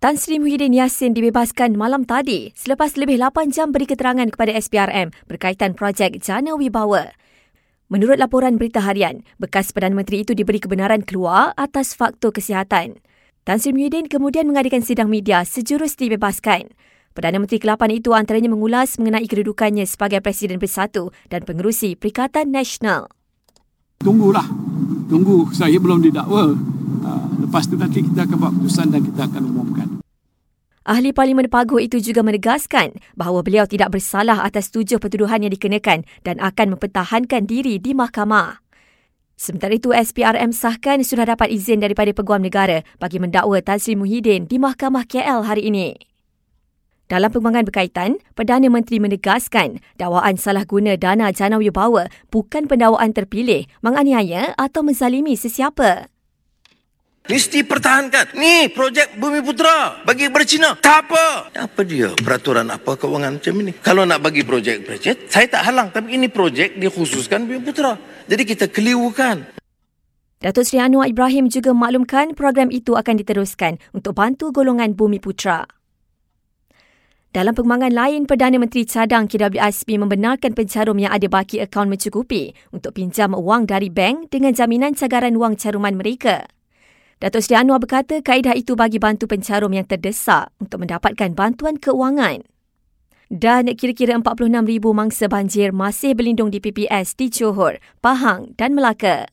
Tan Sri Muhyiddin Yassin dibebaskan malam tadi selepas lebih 8 jam beri keterangan kepada SPRM berkaitan projek Jana Wibawa. Menurut laporan berita harian, bekas Perdana Menteri itu diberi kebenaran keluar atas faktor kesihatan. Tan Sri Muhyiddin kemudian mengadakan sidang media sejurus dibebaskan. Perdana Menteri ke-8 itu antaranya mengulas mengenai kedudukannya sebagai Presiden Bersatu dan pengerusi Perikatan Nasional. Tunggulah. Tunggu. Saya belum didakwa. Uh, lepas tu nanti kita akan buat keputusan dan kita akan umumkan. Ahli Parlimen Paguh itu juga menegaskan bahawa beliau tidak bersalah atas tujuh pertuduhan yang dikenakan dan akan mempertahankan diri di mahkamah. Sementara itu, SPRM sahkan sudah dapat izin daripada Peguam Negara bagi mendakwa Tan Sri Muhyiddin di Mahkamah KL hari ini. Dalam perkembangan berkaitan, Perdana Menteri menegaskan dakwaan salah guna dana jana wibawa bukan pendakwaan terpilih, menganiaya atau menzalimi sesiapa. Mesti pertahankan. Ni projek Bumi Putra bagi kepada Cina. Tak apa. Apa dia peraturan apa kewangan macam ini? Kalau nak bagi projek-projek, saya tak halang. Tapi ini projek dikhususkan Bumi Putra. Jadi kita kelirukan. Datuk Seri Anwar Ibrahim juga maklumkan program itu akan diteruskan untuk bantu golongan Bumi Putra. Dalam perkembangan lain, Perdana Menteri Cadang KWSP membenarkan pencarum yang ada baki akaun mencukupi untuk pinjam wang dari bank dengan jaminan cagaran wang caruman mereka. Datuk Seri Anwar berkata kaedah itu bagi bantu pencarum yang terdesak untuk mendapatkan bantuan keuangan. Dan kira-kira 46,000 mangsa banjir masih berlindung di PPS di Johor, Pahang dan Melaka.